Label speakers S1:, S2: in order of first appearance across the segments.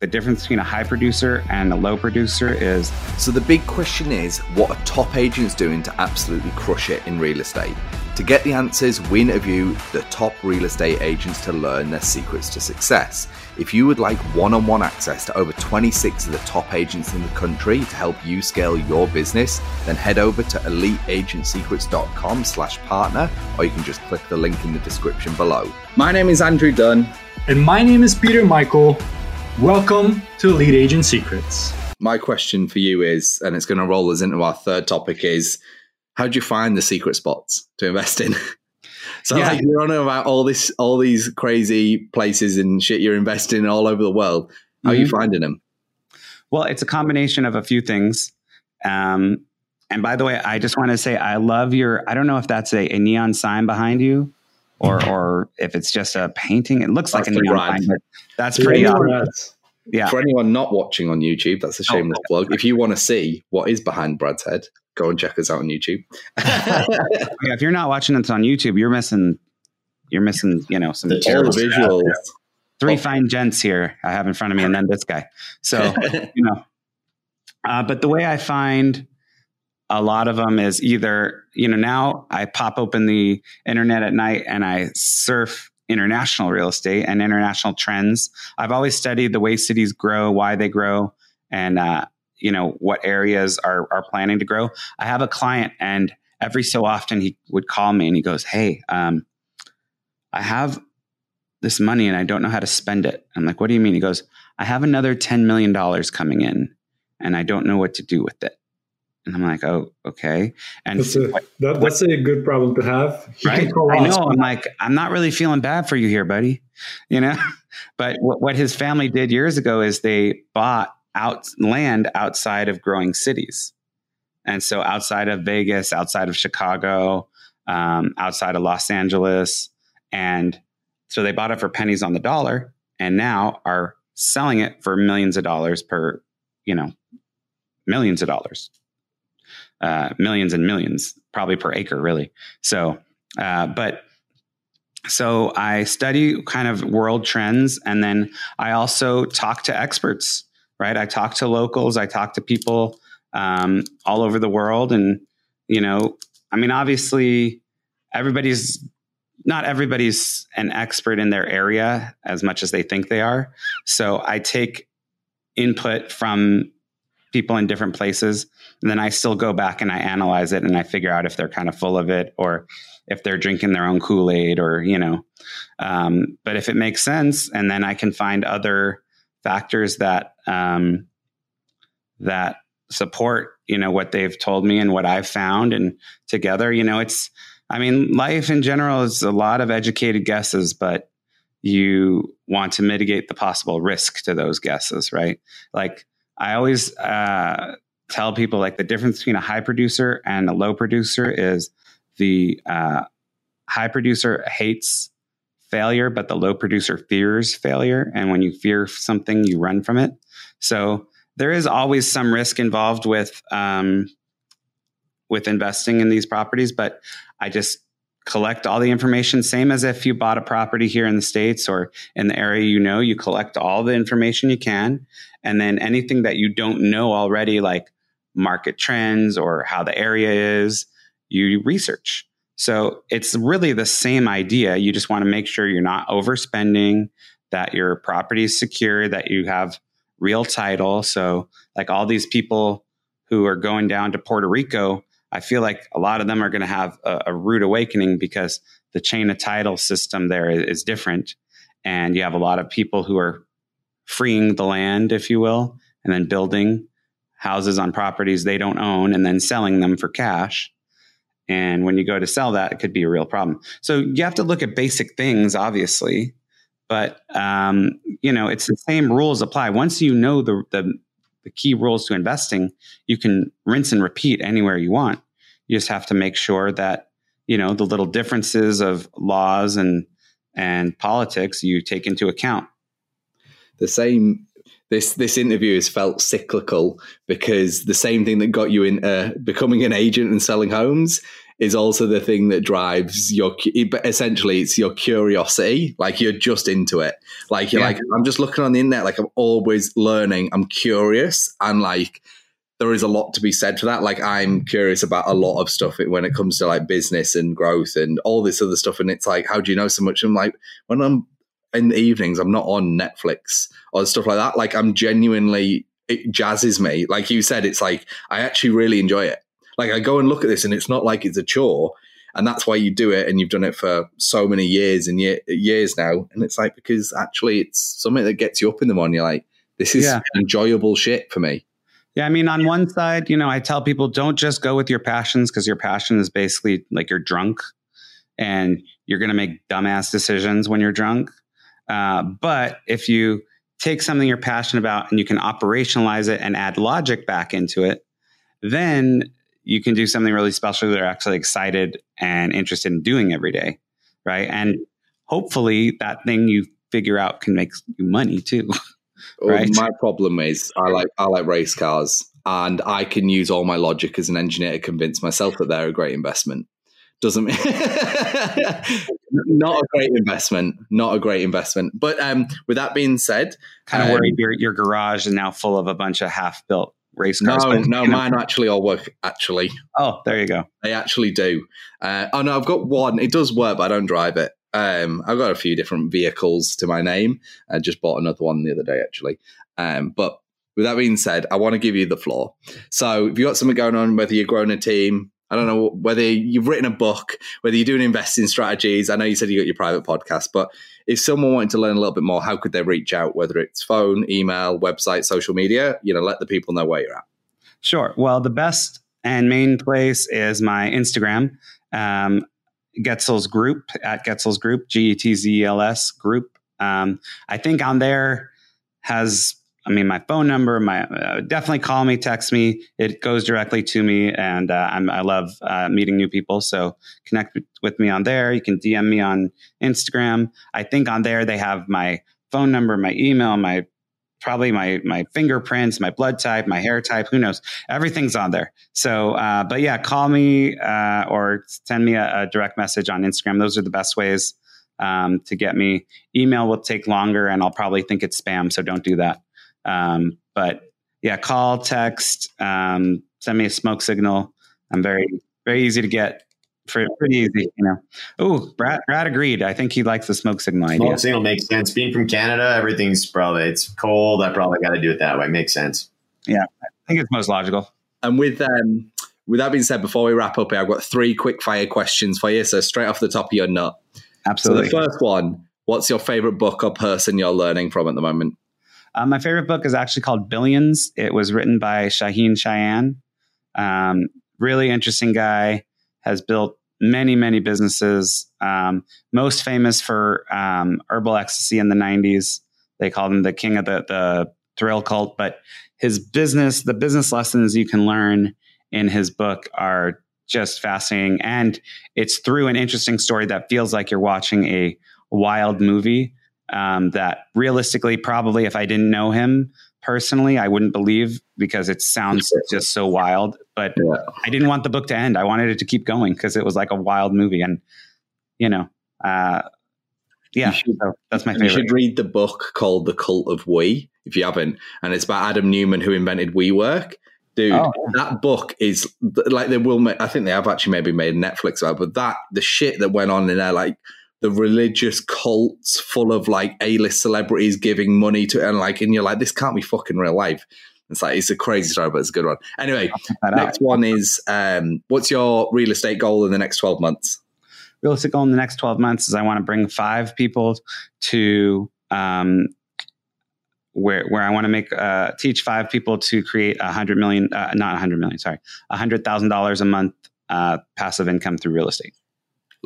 S1: The difference between a high producer and a low producer is.
S2: So, the big question is what are top agents doing to absolutely crush it in real estate? To get the answers, we interview the top real estate agents to learn their secrets to success. If you would like one on one access to over 26 of the top agents in the country to help you scale your business, then head over to eliteagentsecrets.com slash partner, or you can just click the link in the description below.
S3: My name is Andrew Dunn.
S4: And my name is Peter Michael. Welcome to Elite Agent Secrets.
S2: My question for you is, and it's going to roll us into our third topic, is how do you find the secret spots to invest in? so yeah. like you're on about all this, all these crazy places and shit you're investing in all over the world. How mm-hmm. are you mm-hmm. finding them?
S1: Well, it's a combination of a few things. Um, and by the way, I just want to say I love your. I don't know if that's a, a neon sign behind you or or if it's just a painting. It looks that's like a neon sign, but that's pretty
S2: obvious. Yeah. For anyone not watching on YouTube, that's a oh, shameless oh, plug. If you want to see what is behind Brad's head, go and check us out on YouTube.
S1: yeah, if you're not watching this on YouTube, you're missing you're missing, you know, some
S2: terrible visuals.
S1: Three oh. fine gents here I have in front of me, and then this guy. So, you know, uh, but the way I find a lot of them is either, you know, now I pop open the internet at night and I surf international real estate and international trends. I've always studied the way cities grow, why they grow, and, uh, you know, what areas are, are planning to grow. I have a client and every so often he would call me and he goes, Hey, um, I have this money and I don't know how to spend it. I'm like, what do you mean? He goes, I have another $10 million coming in and I don't know what to do with it. And I'm like, oh, okay. And
S4: that's a, that, that's a good problem to have.
S1: right? I know. I'm like, I'm not really feeling bad for you here, buddy. You know, but what, what his family did years ago is they bought out land outside of growing cities. And so outside of Vegas, outside of Chicago, um, outside of Los Angeles. And so they bought it for pennies on the dollar and now are selling it for millions of dollars per, you know, millions of dollars uh, millions and millions, probably per acre, really. So, uh, but so I study kind of world trends, and then I also talk to experts. Right, I talk to locals. I talk to people um, all over the world, and you know, I mean, obviously, everybody's not everybody's an expert in their area as much as they think they are. So I take input from people in different places. And then I still go back and I analyze it and I figure out if they're kind of full of it or if they're drinking their own Kool Aid or, you know. Um, but if it makes sense, and then I can find other factors that, um, that support, you know, what they've told me and what I've found. And together, you know, it's, I mean, life in general is a lot of educated guesses, but you want to mitigate the possible risk to those guesses, right? Like, I always uh, tell people like the difference between a high producer and a low producer is the uh, high producer hates failure, but the low producer fears failure. And when you fear something, you run from it. So there is always some risk involved with um, with investing in these properties, but I just collect all the information same as if you bought a property here in the states or in the area you know you collect all the information you can. And then anything that you don't know already like market trends or how the area is you research. So it's really the same idea. You just want to make sure you're not overspending that your property is secure that you have real title. So like all these people who are going down to Puerto Rico I feel like a lot of them are going to have a, a, rude awakening because the chain of title system there is, is different. And you have a lot of people who are freeing the land, if you will, and then building houses on properties they don't own and then selling them for cash. And when you go to sell that, it could be a real problem. So you have to look at basic things, obviously, but um, you know it's the same rules apply. Once you know the, the the key rules to investing, you can rinse and repeat anywhere you want. You just have to make sure that, you know, the little differences of laws and and politics you take into account.
S2: The same this this interview has felt cyclical because the same thing that got you into uh, becoming an agent and selling homes is also the thing that drives your essentially it's your curiosity like you're just into it. Like you're yeah. like i'm just looking on the internet like i'm always learning i'm curious and like there is a lot to be said for that. Like i'm curious about a lot of stuff when it comes to like business and growth and all this other stuff and it's like how do you know so much? I'm like when i'm in the evenings i'm not on netflix or stuff like that. Like i'm genuinely it jazzes me. Like you said it's like i actually really enjoy it like I go and look at this, and it's not like it's a chore, and that's why you do it, and you've done it for so many years and year, years now, and it's like because actually it's something that gets you up in the morning. You're like, this is yeah. enjoyable shit for me.
S1: Yeah, I mean, on one side, you know, I tell people don't just go with your passions because your passion is basically like you're drunk and you're going to make dumbass decisions when you're drunk. Uh, but if you take something you're passionate about and you can operationalize it and add logic back into it, then you can do something really special they're actually excited and interested in doing every day right? And hopefully that thing you figure out can make you money too
S2: right? well, my problem is i like i like race cars and i can use all my logic as an engineer to convince myself that they're a great investment. Doesn't mean not a great investment not a great investment. But um with that being said
S1: kind of um, worried your, your garage is now full of a bunch of half built race
S2: cars. No, no, mine actually all work. Actually,
S1: oh, there you go.
S2: They actually do. Uh, oh no, I've got one. It does work, but I don't drive it. Um, I've got a few different vehicles to my name. I just bought another one the other day, actually. Um, but with that being said, I want to give you the floor. So if you've got something going on, whether you're growing a team, I don't know whether you've written a book, whether you're doing investing strategies. I know you said you got your private podcast, but if someone wanted to learn a little bit more, how could they reach out? Whether it's phone, email, website, social media, you know, let the people know where you're at.
S1: Sure. Well, the best and main place is my Instagram, um, Getzels Group at Getzels Group, G E T Z E L S Group. Um, I think on there has I mean, my phone number, my uh, definitely call me, text me. It goes directly to me, and uh, i love uh, meeting new people. So connect with me on there. You can DM me on Instagram. I think on there they have my phone number, my email, my probably my my fingerprints, my blood type, my hair type. Who knows? Everything's on there. So, uh, but yeah, call me uh, or send me a, a, direct message on Instagram. Those are the best ways um, to get me. Email will take longer, and I'll probably think it's spam. So don't do that. Um, but yeah, call, text, um, send me a smoke signal. I'm very, very easy to get. For pretty easy, you know. Oh, Brad, Brad agreed. I think he likes the smoke signal idea.
S3: Smoke signal makes sense. Being from Canada, everything's probably it's cold. I probably got to do it that way. Makes sense.
S1: Yeah, I think it's most logical.
S2: And with um, with that being said, before we wrap up here, I've got three quick fire questions for you. So straight off the top of your nut.
S1: Absolutely.
S2: So the first one: What's your favorite book or person you're learning from at the moment?
S1: Uh, my favorite book is actually called Billions. It was written by Shaahin Cheyene. Um, really interesting guy. Has built many, many businesses. Um, most famous for um, herbal ecstasy in the 90s. They called him the king of the, the thrill cult. But his business, the business lessons you can learn in his book are just fascinating. And it's through an interesting story that feels like you're watching a wild movie um, that realistically, probably if I didn't know him personally, I wouldn't believe because it sounds just so wild. But yeah. I didn't want the book to end. I wanted it to keep going because it was like a wild movie. And, you know, uh, yeah, should, so that's my favorite.
S2: You should read the book called The Cult of We if you haven't. And it's about Adam Neumann, who invented WeWork. Dude, oh, that book is like they will make, I think they have actually maybe made Netflix about, but that the shit that went on in there, like the religious cults full of like A-list celebrities giving money to and like and you're like this can't be fucking real life. It's like it's a crazy story, but it's a good one. Anyway, next one is um, what's your real estate goal in the next 12 months?
S1: Real estate goal in the next 12 months is I want to bring five people to um, where where I want to make uh, teach five people to create a hundred million, uh, not a hundred million, sorry, a hundred thousand dollars a month uh, passive income through real estate.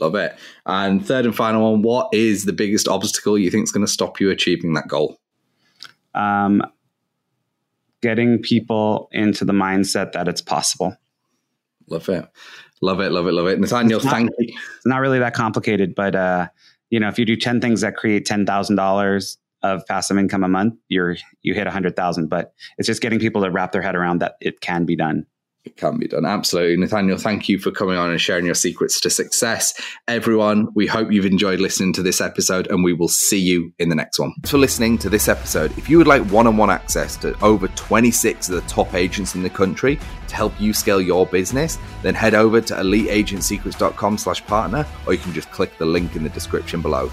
S2: Love it. And third and final one, what is the biggest obstacle you think is going to stop you achieving that goal?
S1: Um, getting people into the mindset that it's possible.
S2: Love it. Love it. Love it. Love it. Nathaniel,
S1: not,
S2: thank you.
S1: It's not really that complicated, but, uh, you know, if you do 10 things that create $10,000 of passive income a month, you're, you hit a hundred thousand, but it's just getting people to wrap their head around that it can be done.
S2: It can be done. Absolutely. Nathaniel, thank you for coming on and sharing your secrets to success. Everyone, we hope you've enjoyed listening to this episode and we will see you in the next one. Thanks for listening to this episode. If you would like one on one access to over 26 of the top agents in the country to help you scale your business, then head over to eliteagentsecrets.com slash partner or you can just click the link in the description below.